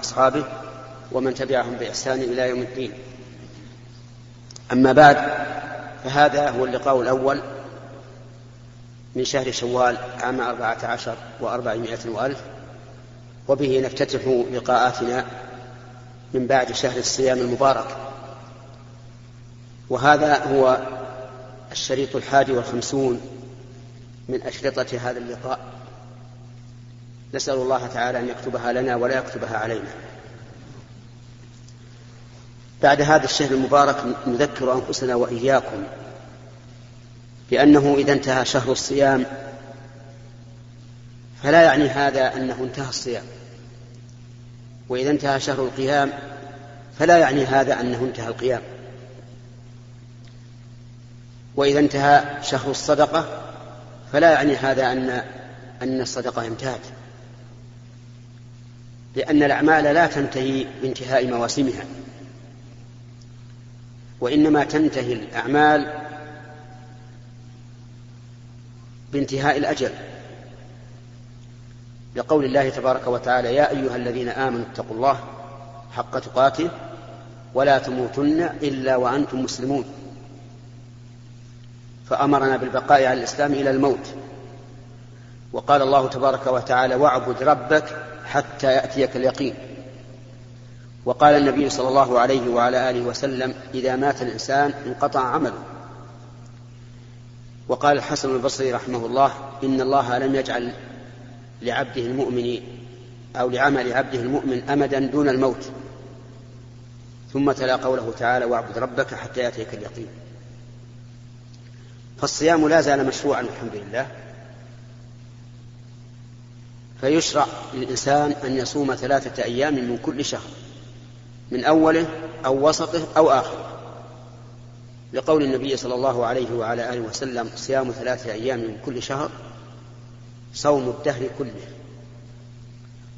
أصحابه ومن تبعهم بإحسان إلى يوم الدين. أما بعد فهذا هو اللقاء الأول من شهر شوال عام أربعة عشر وأربعمائة وألف وبه نفتتح لقاءاتنا من بعد شهر الصيام المبارك. وهذا هو الشريط الحادي والخمسون من أشرطة هذا اللقاء. نسأل الله تعالى أن يكتبها لنا ولا يكتبها علينا. بعد هذا الشهر المبارك نذكر أنفسنا وإياكم بأنه إذا انتهى شهر الصيام فلا يعني هذا أنه انتهى الصيام. وإذا انتهى شهر القيام فلا يعني هذا أنه انتهى القيام. وإذا انتهى شهر الصدقة فلا يعني هذا أن أن الصدقة انتهت. لأن الأعمال لا تنتهي بانتهاء مواسمها وإنما تنتهي الأعمال بانتهاء الأجل. لقول الله تبارك وتعالى يا أيها الذين آمنوا اتقوا الله حق تقاته ولا تموتن إلا وأنتم مسلمون. فأمرنا بالبقاء على الإسلام إلى الموت. وقال الله تبارك وتعالى واعبد ربك حتى يأتيك اليقين. وقال النبي صلى الله عليه وعلى آله وسلم إذا مات الإنسان انقطع عمله. وقال الحسن البصري رحمه الله إن الله لم يجعل لعبده المؤمن أو لعمل عبده المؤمن أمدا دون الموت. ثم تلا قوله تعالى واعبد ربك حتى يأتيك اليقين. فالصيام لا زال مشروعا الحمد لله. فيشرع للإنسان أن يصوم ثلاثة أيام من كل شهر من أوله أو وسطه أو آخره. لقول النبي صلى الله عليه وعلى آله وسلم صيام ثلاثة أيام من كل شهر صوم الدهر كله.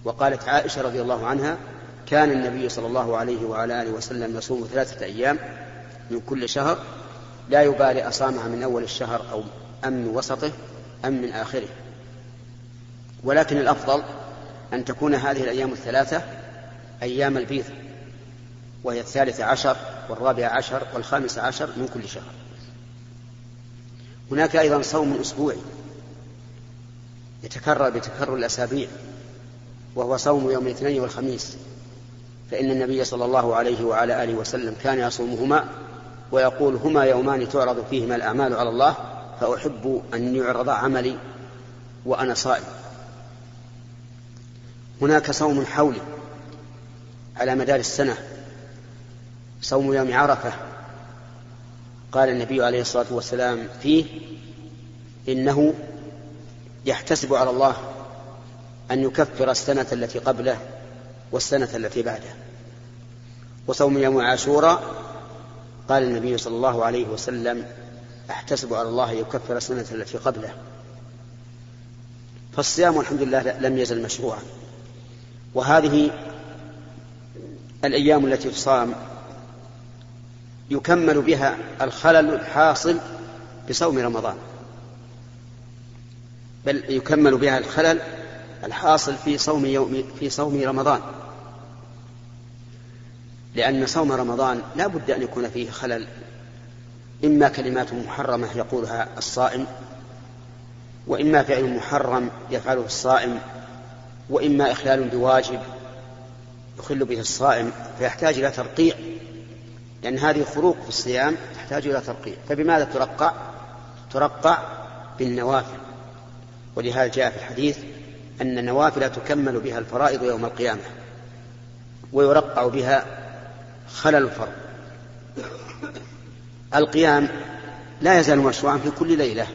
وقالت عائشة رضي الله عنها كان النبي صلى الله عليه وعلى آله وسلم يصوم ثلاثة أيام من كل شهر لا يبالي أصامها من أول الشهر أو أم من وسطه أم من آخره. ولكن الأفضل أن تكون هذه الأيام الثلاثة أيام البيض وهي الثالثة عشر والرابعة عشر والخامسة عشر من كل شهر. هناك أيضا صوم أسبوعي يتكرر بتكرر الأسابيع وهو صوم يوم الاثنين والخميس. فإن النبي صلى الله عليه وعلى آله وسلم كان يصومهما ويقول هما يومان تعرض فيهما الأعمال على الله فأحب أن يعرض عملي وأنا صائم. هناك صوم حولي على مدار السنة صوم يوم عرفة. قال النبي عليه الصلاة والسلام فيه إنه يحتسب على الله أن يكفر السنة التي قبله والسنة التي بعده. وصوم يوم عاشوراء قال النبي صلى الله عليه وسلم أحتسب على الله أن يكفر السنة التي قبله. فالصيام الحمد لله لم يزل مشروعا. وهذه الأيام التي تصام يكمل بها الخلل الحاصل بصوم رمضان. بل يكمل بها الخلل الحاصل في صوم يوم في صوم رمضان. لأن صوم رمضان لا بد أن يكون فيه خلل إما كلمات محرمة يقولها الصائم وإما فعل محرم يفعله الصائم. وإما إخلال بواجب يخل به الصائم فيحتاج إلى ترقيع لأن هذه خروق في الصيام تحتاج إلى ترقيع. فبماذا ترقع؟ ترقع بالنوافل. ولهذا جاء في الحديث أن النوافل تكمل بها الفرائض يوم القيامة ويرقع بها خلل الفرض. القيام لا يزال مشروعا في كل ليلة.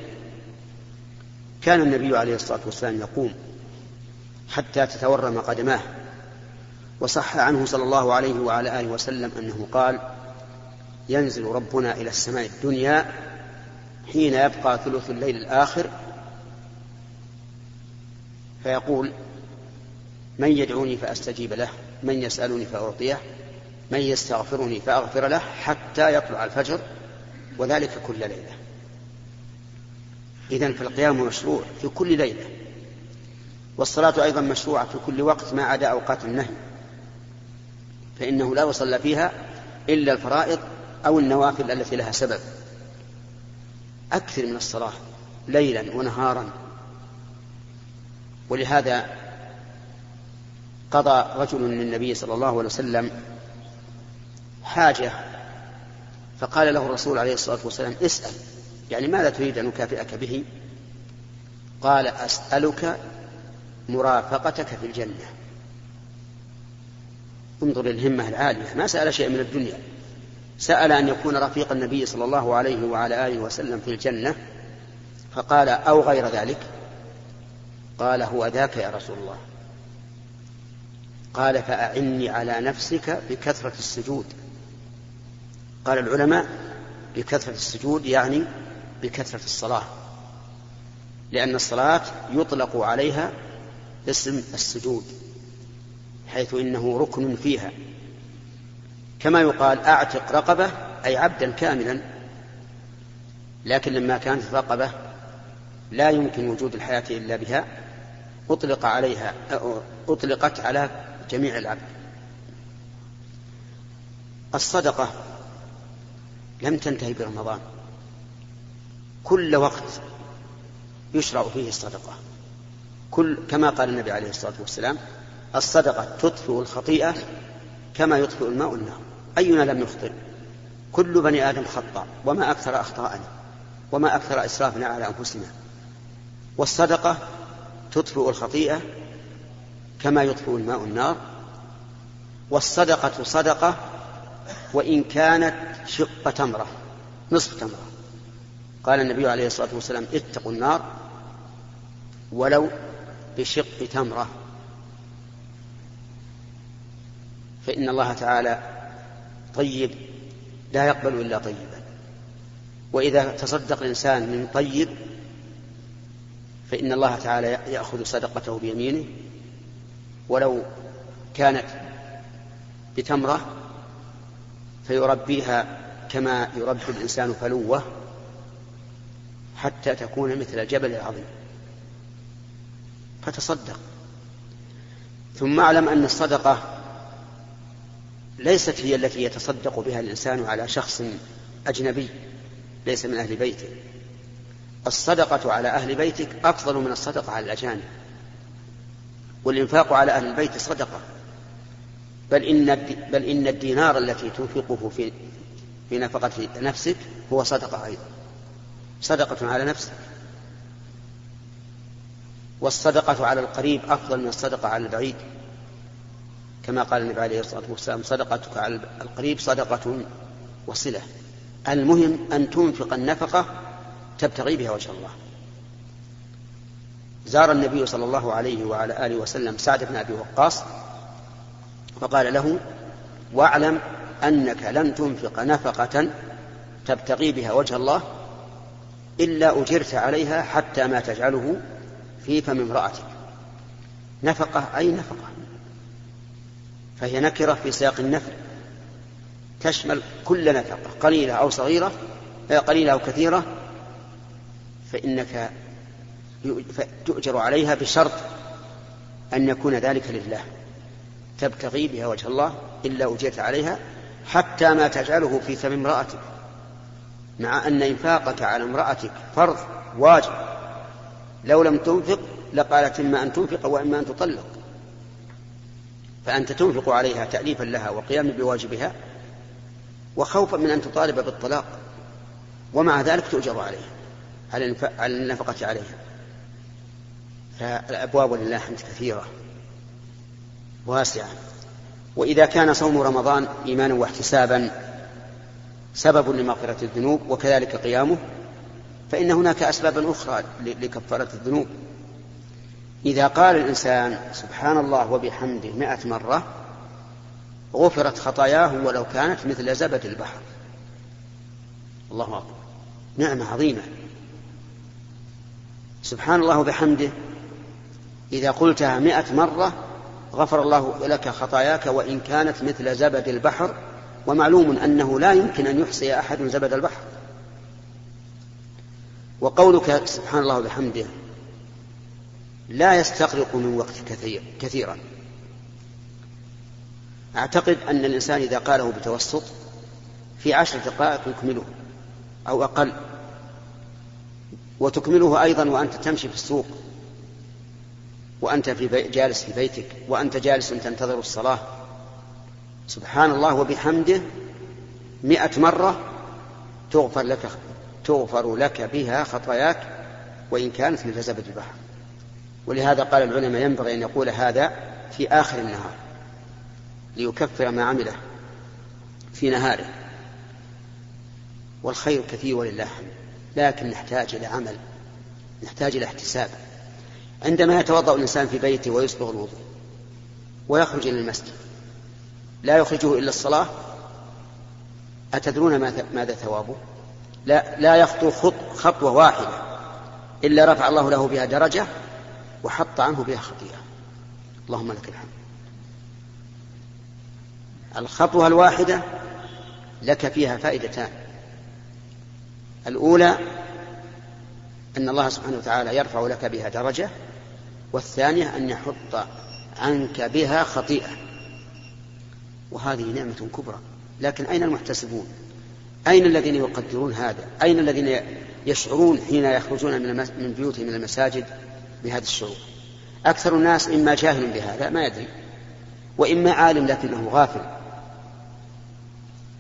كان النبي عليه الصلاة والسلام يقوم حتى تتورم قدماه. وصح عنه صلى الله عليه وعلى آله وسلم أنه قال ينزل ربنا إلى السماء الدنيا حين يبقى ثلث الليل الآخر. فيقول من يدعوني فأستجيب له من يسألني فأعطيه من يستغفرني فأغفر له حتى يطلع الفجر وذلك كل ليلة. إذن فالقيام مشروع في كل ليلة. والصلاة أيضا مشروعة في كل وقت ما عدا أوقات النهي فإنه لا يصلى فيها إلا الفرائض أو النوافل التي لها سبب. أكثر من الصلاة ليلا ونهارا. ولهذا قضى رجل من النبي صلى الله عليه وسلم حاجة فقال له الرسول عليه الصلاة والسلام اسأل. يعني ماذا تريد أن أكافئك به؟ قال أسألك مرافقتك في الجنة. انظر الهمة العالية. ما سأل شيء من الدنيا. سأل أن يكون رفيق النبي صلى الله عليه وعلى آله وسلم في الجنة. فقال أو غير ذلك؟ قال هو ذاك يا رسول الله. قال فأعني على نفسك بكثرة السجود. قال العلماء بكثرة السجود يعني بكثرة الصلاة. لأن الصلاة يطلق عليها اسم السجود حيث إنه ركن فيها. كما يقال أعتق رقبة أي عبدا كاملا لكن لما كانت الرقبة لا يمكن وجود الحياة إلا بها أطلق عليها أطلقت على جميع العبد. الصدقة لم تنتهي برمضان. كل وقت يشرع فيه الصدقة. كل كما قال النبي عليه الصلاة والسلام الصدقة تطفئ الخطيئة كما يطفئ الماء النار. أينا لم يخطئ كل بني آدم خطأ وما أكثر أخطاءنا وما أكثر إسرافنا على أنفسنا. والصدقة تطفئ الخطيئة كما يطفئ الماء النار. والصدقة صدقة وإن كانت شق تمرة نصف تمرة. قال النبي عليه الصلاة والسلام اتقوا النار ولو بشق تمرة. فإن الله تعالى طيب لا يقبل إلا طيبا. وإذا تصدق الإنسان من طيب فإن الله تعالى يأخذ صدقته بيمينه. ولو كانت بتمرة فيربيها كما يربي الإنسان فلوة حتى تكون مثل الجبل العظيم فتصدق. ثم أعلم أن الصدقة ليست هي التي يتصدق بها الإنسان على شخص أجنبي ليس من أهل بيته. الصدقة على أهل بيتك أفضل من الصدقة على الأجانب. والإنفاق على أهل البيت صدقة. بل إن بل إن الدينار التي تنفقه في في نفقة نفسك هو صدقة أيضا. صدقة على نفسك. والصدقة على القريب أفضل من الصدقة على البعيد. كما قال النبي عليه الصلاة والسلام صدقتك على القريب صدقة وصلة. المهم أن تنفق النفقة تبتغي بها وجه الله. زار النبي صلى الله عليه وعلى آله وسلم سعد بن أبي وقاص فقال له واعلم أنك لن تنفق نفقة تبتغي بها وجه الله إلا أجرت عليها حتى ما تجعله في فم امرأتك. نفقة أي نفقة؟ فهي نكرة في سياق النفي تشمل كل نفقة قليلة أو صغيرة قليلة أو كثيرة فإنك تؤجر عليها بشرط أن يكون ذلك لله. تبتغي بها وجه الله إلا أجرت عليها حتى ما تجعله في ثم امرأتك. مع أن إنفاقك على امرأتك فرض واجب. لو لم تنفق لقالت إما أن تنفق وإما أن تطلق. فأنت تنفق عليها تأليفا لها وقياما بواجبها وخوفا من أن تطالب بالطلاق ومع ذلك تؤجر عليها على النفقة عليها. فالأبواب لله حمد كثيرة واسعة. وإذا كان صوم رمضان إيمانا واحتسابا سبب لمغفرة الذنوب وكذلك قيامه فإن هناك أسبابا أخرى لكفارة الذنوب. إذا قال الإنسان سبحان الله وبحمده مئة مرة غفرت خطاياه ولو كانت مثل زبد البحر. الله أكبر. نعمة عظيمة. سبحان الله وبحمده إذا قلتها مئة مرة غفر الله لك خطاياك وإن كانت مثل زبد البحر ومعلوم أنه لا يمكن أن يحصي أحد زبد البحر. وقولك سبحان الله وبحمده لا يستغرق من وقت كثير كثيرا. أعتقد أن الإنسان إذا قاله بتوسط في عشر دقائق يكمله أو أقل. وتكمله أيضا وأنت تمشي في السوق وأنت في بي جالس في بيتك وأنت جالس تنتظر الصلاة. سبحان الله وبحمده مئة مرة تغفر لك تغفر لك بها خطاياك وإن كانت مثل زبد البحر. ولهذا قال العلماء ينبغي أن يقول هذا في آخر النهار ليكفر ما عمله في نهاره. والخير كثير ولله الحمد. لكن نحتاج إلى عمل نحتاج إلى احتساب. عندما يتوضأ الإنسان في بيته ويسبغ الوضوء ويخرج إلى المسجد لا يخرجه إلا الصلاة أتدرون ماذا ثوابه؟ لا, لا يخطو خط خطوة واحدة إلا رفع الله له بها درجة وحط عنه بها خطيئة. اللهم لك الحمد. الخطوة الواحدة لك فيها فائدتان. الأولى أن الله سبحانه وتعالى يرفع لك بها درجة والثانية أن يحط عنك بها خطيئة. وهذه نعمة كبرى. لكن أين المحتسبون؟ أين الذين يقدرون هذا؟ أين الذين يشعرون حين يخرجون من بيوتهم من المساجد بهذا الشعور؟ أكثر الناس إما جاهل بهذا ما يدري وإما عالم لكنه غافل.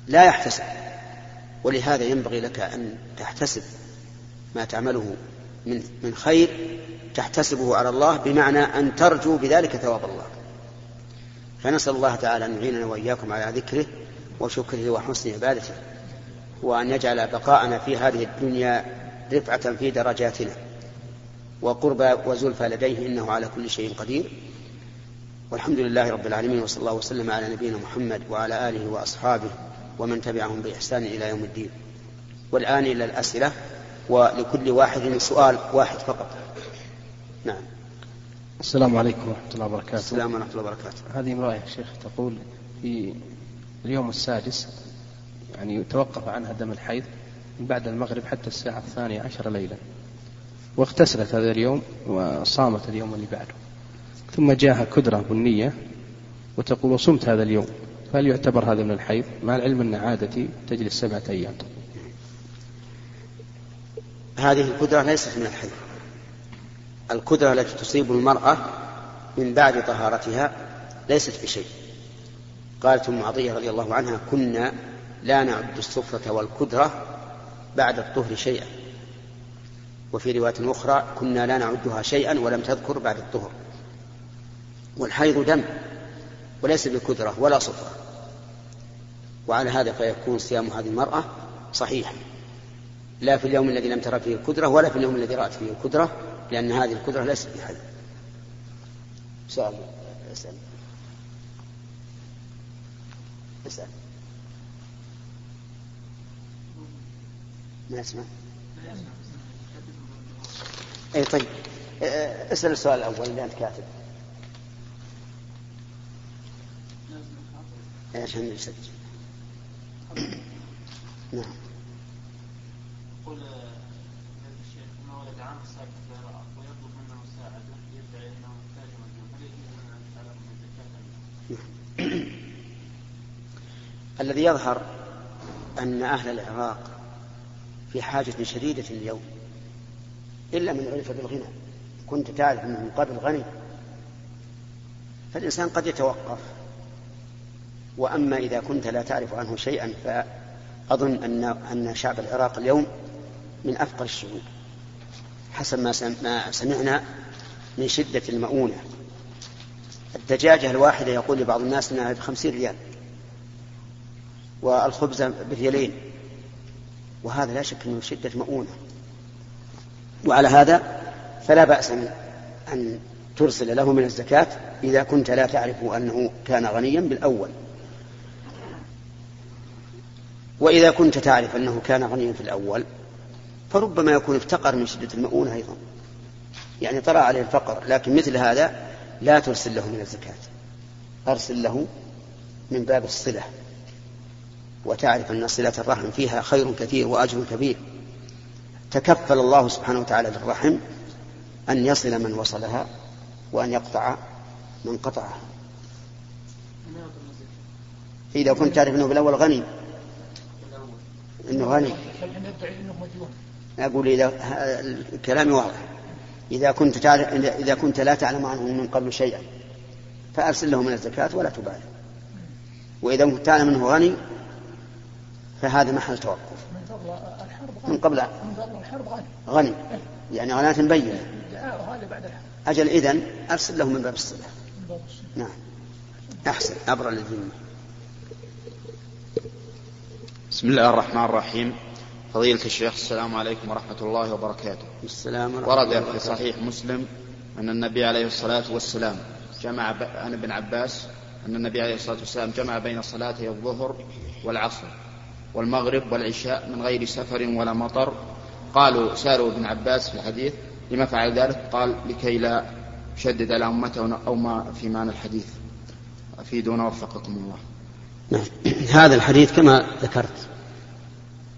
لا يحتسب. ولهذا ينبغي لك أن تحتسب ما تعمله من من خير تحتسبه على الله بمعنى أن ترجو بذلك ثواب الله. فنسأل الله تعالى أن يعيننا وإياكم على ذكره وشكره وحسن عبادته. وأن يجعل بقاءنا في هذه الدنيا رفعة في درجاتنا. وقرب وزلفى لديه إنه على كل شيء قدير. والحمد لله رب العالمين وصلى الله وسلم على نبينا محمد وعلى آله وأصحابه ومن تبعهم بإحسان إلى يوم الدين. والآن إلى الأسئلة ولكل واحد سؤال واحد فقط. نعم. السلام عليكم ورحمة الله وبركاته. السلام ورحمة الله وبركاته. هذه امرأة يا شيخ تقول في اليوم السادس يعني توقف عنها دم الحيض من بعد المغرب حتى الساعة الثانية عشر ليلا. واغتسلت هذا اليوم وصامت اليوم اللي بعده. ثم جاءها كدرة بنية وتقول وصمت هذا اليوم. فهل يعتبر هذا من الحيض؟ مع العلم أن عادتي تجلس سبعة أيام. هذه الكدرة ليست من الحيض. الكدرة التي تصيب المرأة من بعد طهارتها ليست بشيء. قالت أم عطية رضي الله عنها كنا لا نعد السفرة والكدرة بعد الطهر شيئا. وفي رواية أخرى كنا لا نعدها شيئا ولم تذكر بعد الطهر. والحيض دم وليس بكدرة ولا صفرة وعلى هذا فيكون صيام هذه المرأة صحيحا. لا في اليوم الذي لم ترى فيه الكدرة ولا في اليوم الذي رأت فيه الكدرة لأن هذه الكدرة ليست بحيض سؤال اسأل. اسأل. ما يسمع. اي طيب. اسأل السؤال الأول اللي أنت كاتب. عشان يسجل نعم. يقول الشيخ ما ولد عام ويطلب منه يدعي إنه محتاج مجنون هل يجوز أن من الزكاة الذي يظهر أن أهل العراق في حاجة شديدة اليوم. إلا من عرف بالغنى. كنت تعرف أنه من قبل غني. فالإنسان قد يتوقف. وأما إذا كنت لا تعرف عنه شيئا فأظن أن أن شعب العراق اليوم من أفقر الشعوب. حسب ما سمعنا من شدة المؤونة. الدجاجة الواحدة يقول لبعض الناس أنها بخمسين ريال. والخبز بريالين وهذا لا شك أنه شدة مؤونة. وعلى هذا فلا بأس أن ترسل له من الزكاة إذا كنت لا تعرف أنه كان غنيا بالأول. وإذا كنت تعرف أنه كان غنيا في الأول فربما يكون افتقر من شدة المؤونة أيضا. يعني طرأ عليه الفقر لكن مثل هذا لا ترسل له من الزكاة. أرسل له من باب الصلة. وتعرف أن صلة الرحم فيها خير كثير وأجر كبير. تكفل الله سبحانه وتعالى للرحم أن يصل من وصلها وأن يقطع من قطعها. إذا كنت تعرف أنه بالأول غني. أنه غني. أقول إذا كلامي واضح. إذا كنت تعرف إذا كنت لا تعلم عنه من قبل شيئا فأرسل له من الزكاة ولا تبالي. وإذا كنت تعلم أنه غني فهذا محل توقف. من قبل الحرب غني. يعني غناة بينة. أجل إذن أرسل له من باب الصلة. نعم. أحسن. أبرأ للذمة بسم الله الرحمن الرحيم. فضيلة الشيخ السلام عليكم ورحمة الله وبركاته. السلام ورحمة ورد في صحيح مسلم أن النبي عليه الصلاة والسلام جمع. عن ابن عباس أن النبي عليه الصلاة والسلام جمع بين صلاتي الظهر والعصر. والمغرب والعشاء من غير سفر ولا مطر. قالوا سألوا ابن عباس في الحديث لما فعل ذلك قال لكي لا يشدد على أمته أو ما في معنى الحديث. أفيدونا وفقكم الله. نعم. هذا الحديث كما ذكرت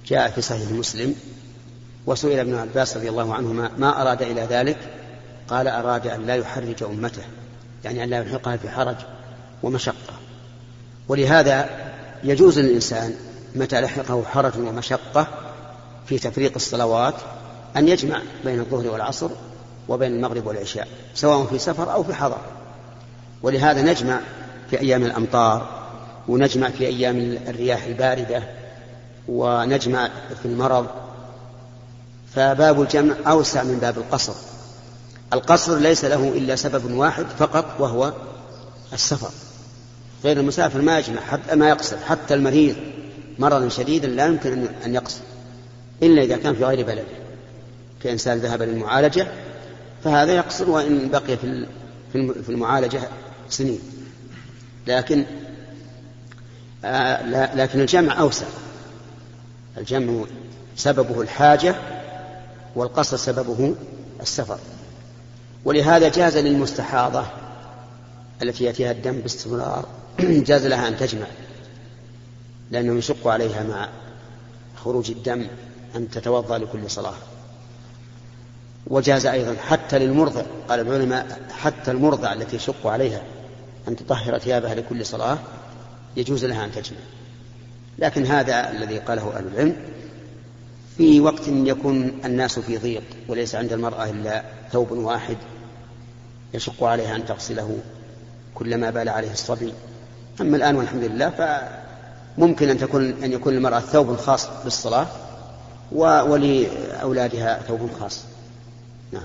جاء في صحيح مسلم وسئل ابن عباس رضي الله عنهما ما أراد إلى ذلك؟ قال أراد أن لا يحرج أمته يعني أن لا يلحقها في حرج ومشقة. ولهذا يجوز للإنسان متى لحقه حرج ومشقة في تفريق الصلوات أن يجمع بين الظهر والعصر وبين المغرب والعشاء سواء في سفر أو في حضر. ولهذا نجمع في أيام الأمطار ونجمع في أيام الرياح الباردة ونجمع في المرض. فباب الجمع أوسع من باب القصر. القصر ليس له إلا سبب واحد فقط وهو السفر. غير المسافر ما يجمع حتى ما يقصر حتى المريض مرضا شديدا لا يمكن أن يقصر إلا إذا كان في غير بلده. كإنسان ذهب للمعالجة فهذا يقصر وإن بقي في المعالجة سنين. لكن آه لكن الجمع أوسع. الجمع سببه الحاجة والقصر سببه السفر. ولهذا جاز للمستحاضة التي يأتيها الدم باستمرار جاز لها أن تجمع. لأنه يشق عليها مع خروج الدم أن تتوضأ لكل صلاة. وجاز أيضا حتى للمرضع قال العلماء حتى المرضع التي يشق عليها أن تطهر ثيابها لكل صلاة يجوز لها أن تجمع. لكن هذا الذي قاله أهل العلم في وقت يكون الناس في ضيق وليس عند المرأة إلا ثوب واحد يشق عليها أن تغسله كلما بال عليه الصبي. أما الآن والحمد لله فممكن أن تكون أن يكون المرأة ثوب خاص بالصلاة ولأولادها ثوب خاص. نعم.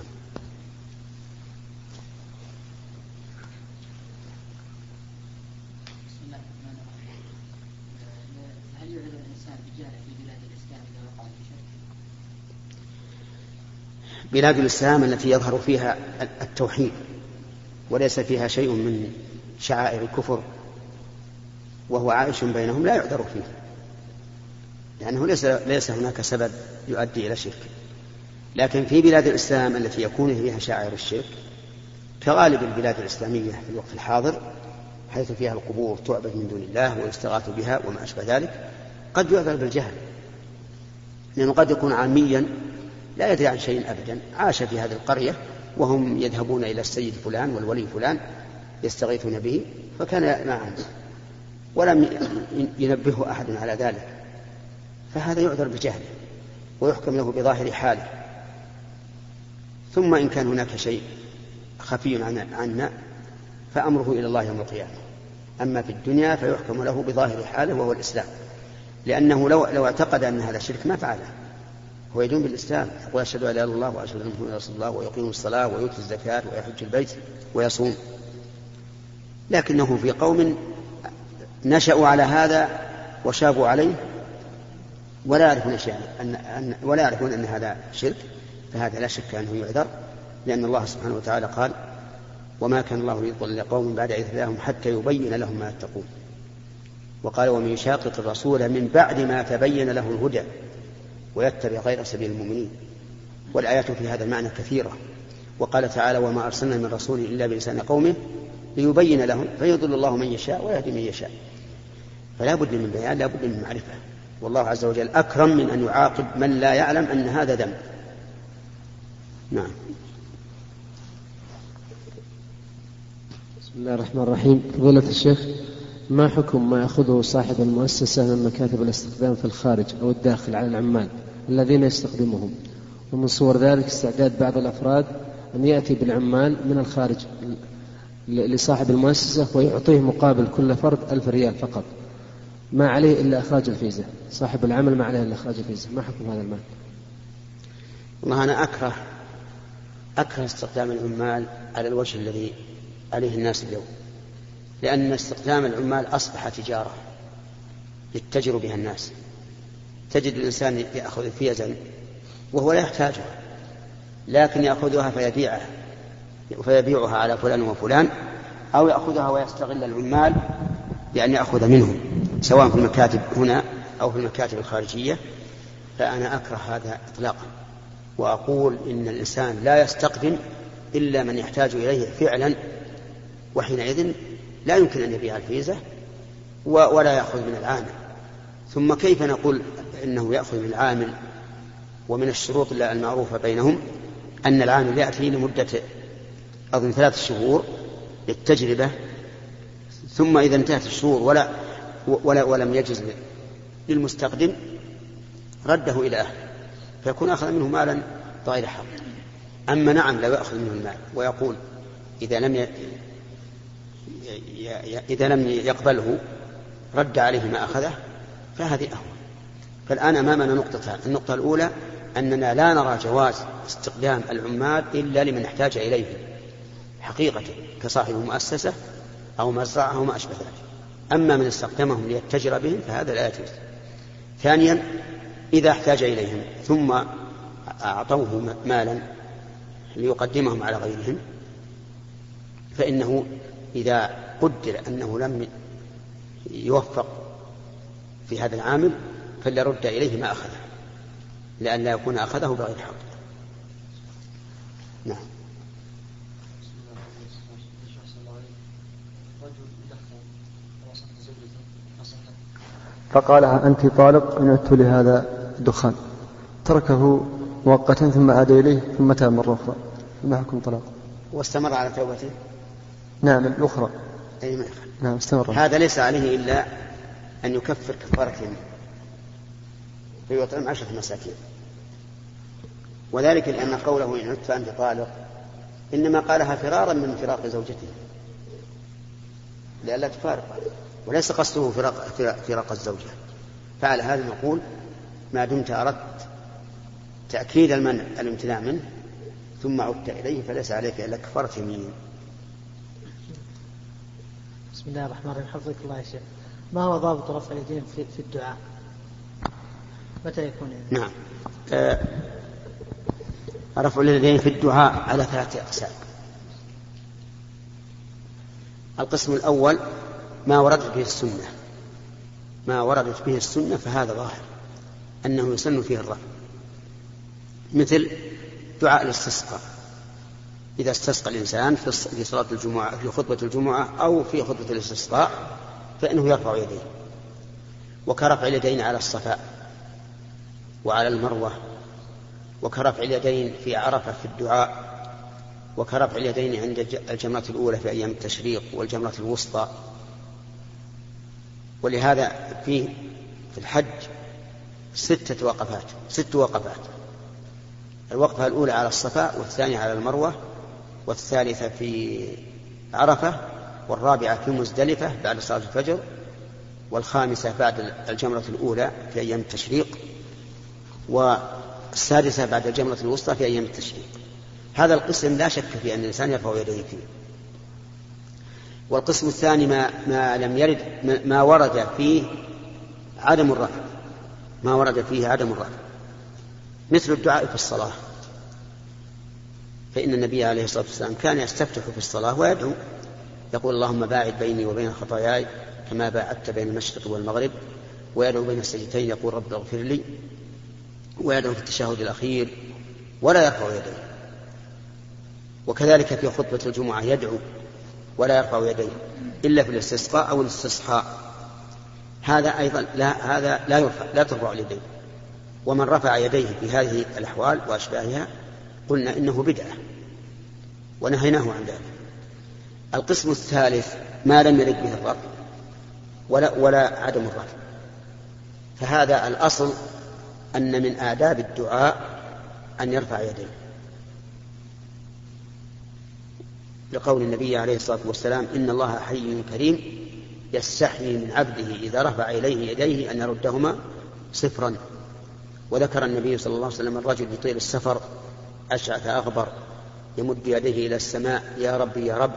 بلاد الإسلام التي يظهر فيها التوحيد وليس فيها شيء من شعائر الكفر وهو عائش بينهم لا يعذر فيه. لأنه ليس ليس هناك سبب يؤدي إلى شرك. لكن في بلاد الإسلام التي يكون فيها شعائر الشرك كغالب البلاد الإسلامية في الوقت الحاضر حيث فيها القبور تعبد من دون الله ويستغاث بها وما أشبه ذلك قد يعذر بالجهل. لأنه قد يكون عاميا لا يدري عن شيء أبدا عاش في هذه القرية وهم يذهبون إلى السيد فلان والولي فلان يستغيثون به فكان معهم. ولم ينبهه أحد على ذلك فهذا يعذر بجهله ويحكم له بظاهر حاله. ثم إن كان هناك شيء خفي عنا فأمره إلى الله يوم القيامة. أما في الدنيا فيحكم له بظاهر حاله وهو الإسلام لأنه لو, لو اعتقد أن هذا شرك ما فعله. هو يدين بالإسلام يقول أشهد أن لا إله إلا الله وأشهد أن محمدا رسول الله ويقيم الصلاة ويؤتي الزكاة ويحج البيت ويصوم. لكنه في قوم نشأوا على هذا وشابوا عليه ولا يعرفون شيئا أن, أن ولا يعرفون أن هذا شرك فهذا لا شك أنه يعذر لأن الله سبحانه وتعالى قال وما كان الله ليضل قوم بعد إذ هداهم حتى يبين لهم ما يتقون وقال ومن يشاقق الرسول من بعد ما تبين له الهدى ويتبع غير سبيل المؤمنين والآيات في هذا المعنى كثيرة. وقال تعالى وما أرسلنا من رسول إلا بلسان قومه ليبين لهم فيضل الله من يشاء ويهدي من يشاء فلا بد من بيان لا بد من معرفة. والله عز وجل أكرم من أن يعاقب من لا يعلم أن هذا ذنب. نعم. بسم الله الرحمن الرحيم. فضيلة الشيخ ما حكم ما يأخذه صاحب المؤسسة من مكاتب الاستخدام في الخارج أو الداخل على العمال الذين يستخدمهم ومن صور ذلك استعداد بعض الأفراد أن يأتي بالعمال من الخارج لصاحب المؤسسة ويعطيه مقابل كل فرد ألف ريال فقط. ما عليه إلا إخراج الفيزا. صاحب العمل ما عليه إلا إخراج الفيزا. ما حكم هذا المال؟ والله أنا أكره أكره استخدام العمال على الوجه الذي عليه الناس اليوم. لأن استخدام العمال أصبح تجارة يتجر بها الناس. تجد الإنسان يأخذ فيزا وهو لا يحتاجها لكن يأخذها فيبيعها فيبيعها على فلان وفلان أو يأخذها ويستغل العمال بأن يأخذ منهم. سواء في المكاتب هنا أو في المكاتب الخارجية فأنا أكره هذا إطلاقا. وأقول إن الإنسان لا يستقدم إلا من يحتاج إليه فعلا وحينئذ لا يمكن أن يبيع الفيزة ولا يأخذ من العامل. ثم كيف نقول إنه يأخذ من العامل؟ ومن الشروط المعروفة بينهم أن العامل يأتي لمدة أظن ثلاث شهور للتجربة ثم إذا انتهت الشهور ولا ولا ولم يجز للمستقدم رده إلى أهله فيكون أخذ منه مالا بغير حق أما نعم لو يأخذ منه المال ويقول إذا لم ي... إذا لم يقبله رد عليه ما أخذه فهذه أهون. فالآن أمامنا نقطتان النقطة الأولى أننا لا نرى جواز استخدام العمال إلا لمن احتاج إليه حقيقة كصاحب مؤسسة أو مزرعة أو ما أشبه ذلك. أما من استخدمهم ليتجر بهم فهذا لا يجوز. ثانيا إذا احتاج إليهم ثم أعطوه مالا ليقدمهم على غيرهم فإنه إذا قدر أنه لم يوفق في هذا العامل فليرد إليه ما أخذه لئلا يكون أخذه بغير حق. نعم. فقال أنت طالق إن عدت لهذا الدخان. تركه مؤقتا ثم عاد إليه ثم تاب مرة أخرى ما حكم طلاق. واستمر على توبته؟ نعم الأخرى. أي ما نعم استمر. هذا ليس عليه إلا أن يكفر كفارة يمين فيطعم عشرة مساكين. وذلك لأن قوله إن عدت فأنت طالق إنما قالها فرارا من فراق زوجته. لئلا تفارق. وليس قصده فراق, فراق الزوجة فعلى هذا نقول ما دمت أردت تأكيد المنع الامتناع منه ثم عدت إليه فليس عليك إلا كفارة يمين. بسم الله الرحمن الرحيم. حفظك الله يا شيخ. ما هو ضابط رفع اليدين في, في الدعاء؟ متى يكون يعني؟ نعم. آه رفع اليدين في الدعاء على ثلاثة أقسام. القسم الأول ما وردت به السنة. ما وردت به السنة فهذا ظاهر أنه يسن فيه الرفع مثل دعاء الاستسقاء. إذا استسقى الإنسان في صلاة الجمعة في خطبة الجمعة أو في خطبة الاستسقاء فإنه يرفع يديه. وكرفع اليدين على الصفاء وعلى المروة. وكرفع اليدين في عرفة في الدعاء. وكرفع اليدين عند الجمرة الأولى في أيام التشريق والجمرة الوسطى. ولهذا في في الحج ستة وقفات ست وقفات. الوقفة الأولى على الصفا والثانية على المروة والثالثة في عرفة والرابعة في مزدلفة بعد صلاة الفجر والخامسة بعد الجمرة الأولى في أيام التشريق والسادسة بعد الجمرة الوسطى في أيام التشريق. هذا القسم لا شك في أن الإنسان يرفع يديه فيه والقسم الثاني ما, ما لم يرد ما ورد فيه عدم الرفع. ما ورد فيه عدم الرفع. مثل الدعاء في الصلاة. فإن النبي عليه الصلاة والسلام كان يستفتح في الصلاة ويدعو. يقول اللهم باعد بيني وبين خطاياي كما باعدت بين المشرق والمغرب. ويدعو بين السجدتين يقول رب اغفر لي. ويدعو في التشهد الأخير. ولا يرفع يديه. وكذلك في خطبة الجمعة يدعو ولا يرفع يديه إلا في الاستسقاء أو الاستصحاء هذا أيضا لا هذا لا يرفع لا ترفع اليدين. ومن رفع يديه في هذه الأحوال وأشباهها قلنا إنه بدعة ونهيناه عن ذلك. القسم الثالث ما لم يرد به الرفع ولا ولا عدم الرفع. فهذا الأصل أن من آداب الدعاء أن يرفع يديه. لقول النبي عليه الصلاة والسلام إن الله حي كريم يستحيي من عبده إذا رفع إليه يديه أن يردهما صفرا. وذكر النبي صلى الله عليه وسلم الرجل يطيل السفر أشعث أغبر يمد يديه إلى السماء يا ربي يا رب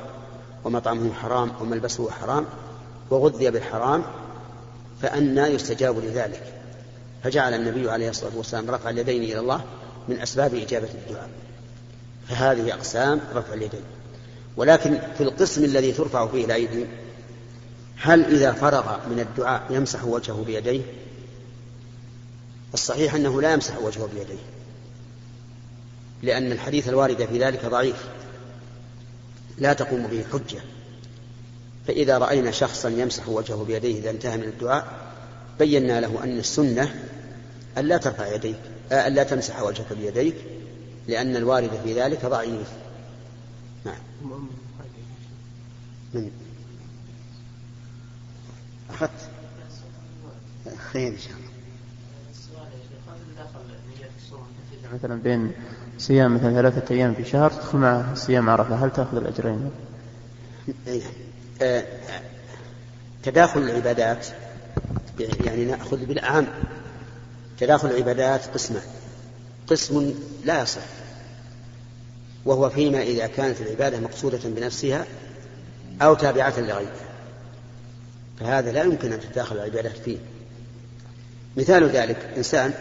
ومطعمه حرام وملبسه حرام وغذي بالحرام فأنى يستجاب لذلك. فجعل النبي عليه الصلاة والسلام رفع اليدين إلى الله من أسباب إجابة الدعاء. فهذه أقسام رفع اليدين. ولكن في القسم الذي ترفع فيه الأيدي هل إذا فرغ من الدعاء يمسح وجهه بيديه؟ الصحيح أنه لا يمسح وجهه بيديه لأن الحديث الوارد في ذلك ضعيف. لا تقوم به حجة. فإذا رأينا شخصا يمسح وجهه بيديه إذا انتهى من الدعاء بينا له أن السنة أن لا ترفع يديك أن لا تمسح وجهك بيديك لأن الوارد في ذلك ضعيف. من أخذت. خير إن شاء الله. مثلا بين صيام مثلا ثلاثة أيام في شهر تدخل مع صيام عرفة هل تأخذ الأجرين؟ آه تداخل العبادات يعني نأخذ بالأعم تداخل العبادات قسمان قسم لا يصح. وهو فيما إذا كانت العبادة مقصودة بنفسها أو تابعة لغيرها. فهذا لا يمكن أن تتداخل العبادات فيه. مثال ذلك إنسان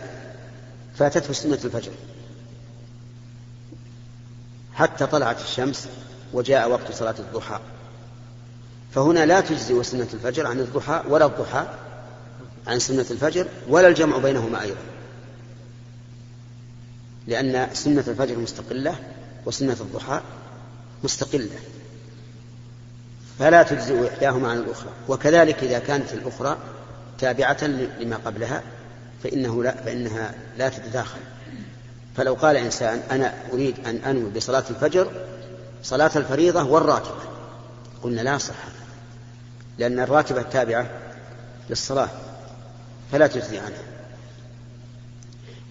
فاتته سنة الفجر. حتى طلعت الشمس وجاء وقت صلاة الضحى. فهنا لا تجزي سنة الفجر عن الضحى ولا الضحى عن سنة الفجر ولا الجمع بينهما أيضا. لأن سنة الفجر مستقلة وسنة الضحى مستقلة. فلا تجزئ إحداهما عن الأخرى. وكذلك إذا كانت الأخرى تابعة لما قبلها فإنه لا فإنها لا تتداخل. فلو قال إنسان أنا أريد أن أنوي بصلاة الفجر صلاة الفريضة والراتبة قلنا لا صح لأن الراتبة تابعة للصلاة فلا تجزي عنها.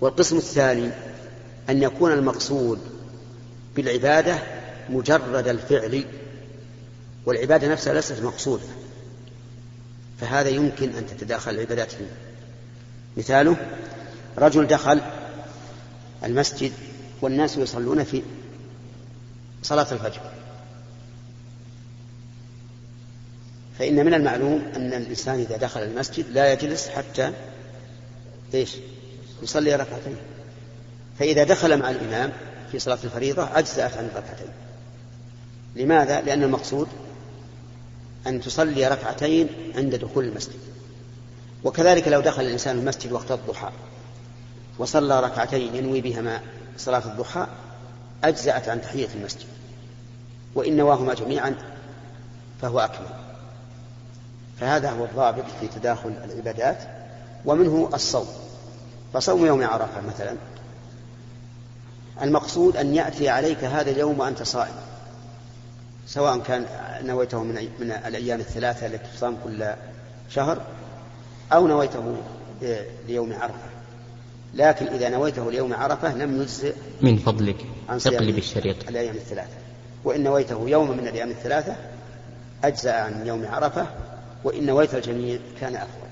والقسم الثاني أن يكون المقصود بالعبادة مجرد الفعل والعبادة نفسها ليست مقصودة فهذا يمكن أن تتداخل العبادات فيه. مثاله رجل دخل المسجد والناس يصلون في صلاة الفجر. فإن من المعلوم أن الإنسان إذا دخل المسجد لا يجلس حتى إيش؟ يصلي ركعتين. فإذا دخل مع الإمام في صلاة الفريضة أجزأت عن الركعتين. لماذا؟ لأن المقصود أن تصلي ركعتين عند دخول المسجد. وكذلك لو دخل الإنسان المسجد وقت الضحى وصلى ركعتين ينوي بهما صلاة الضحى أجزأت عن تحية المسجد. وإن نواهما جميعا فهو أكمل. فهذا هو الضابط في تداخل العبادات ومنه الصوم. فصوم يوم عرفة مثلا المقصود أن يأتي عليك هذا اليوم وأنت صائم. سواء كان نويته من, من الأيام الثلاثة التي تصام كل شهر أو نويته ليوم عرفة. لكن إذا نويته ليوم عرفة لم يجزئ من فضلك اقلب الشريط الأيام الثلاثة. وإن نويته يوم من الأيام الثلاثة أجزأ عن يوم عرفة وإن نويت الجميع كان أفضل.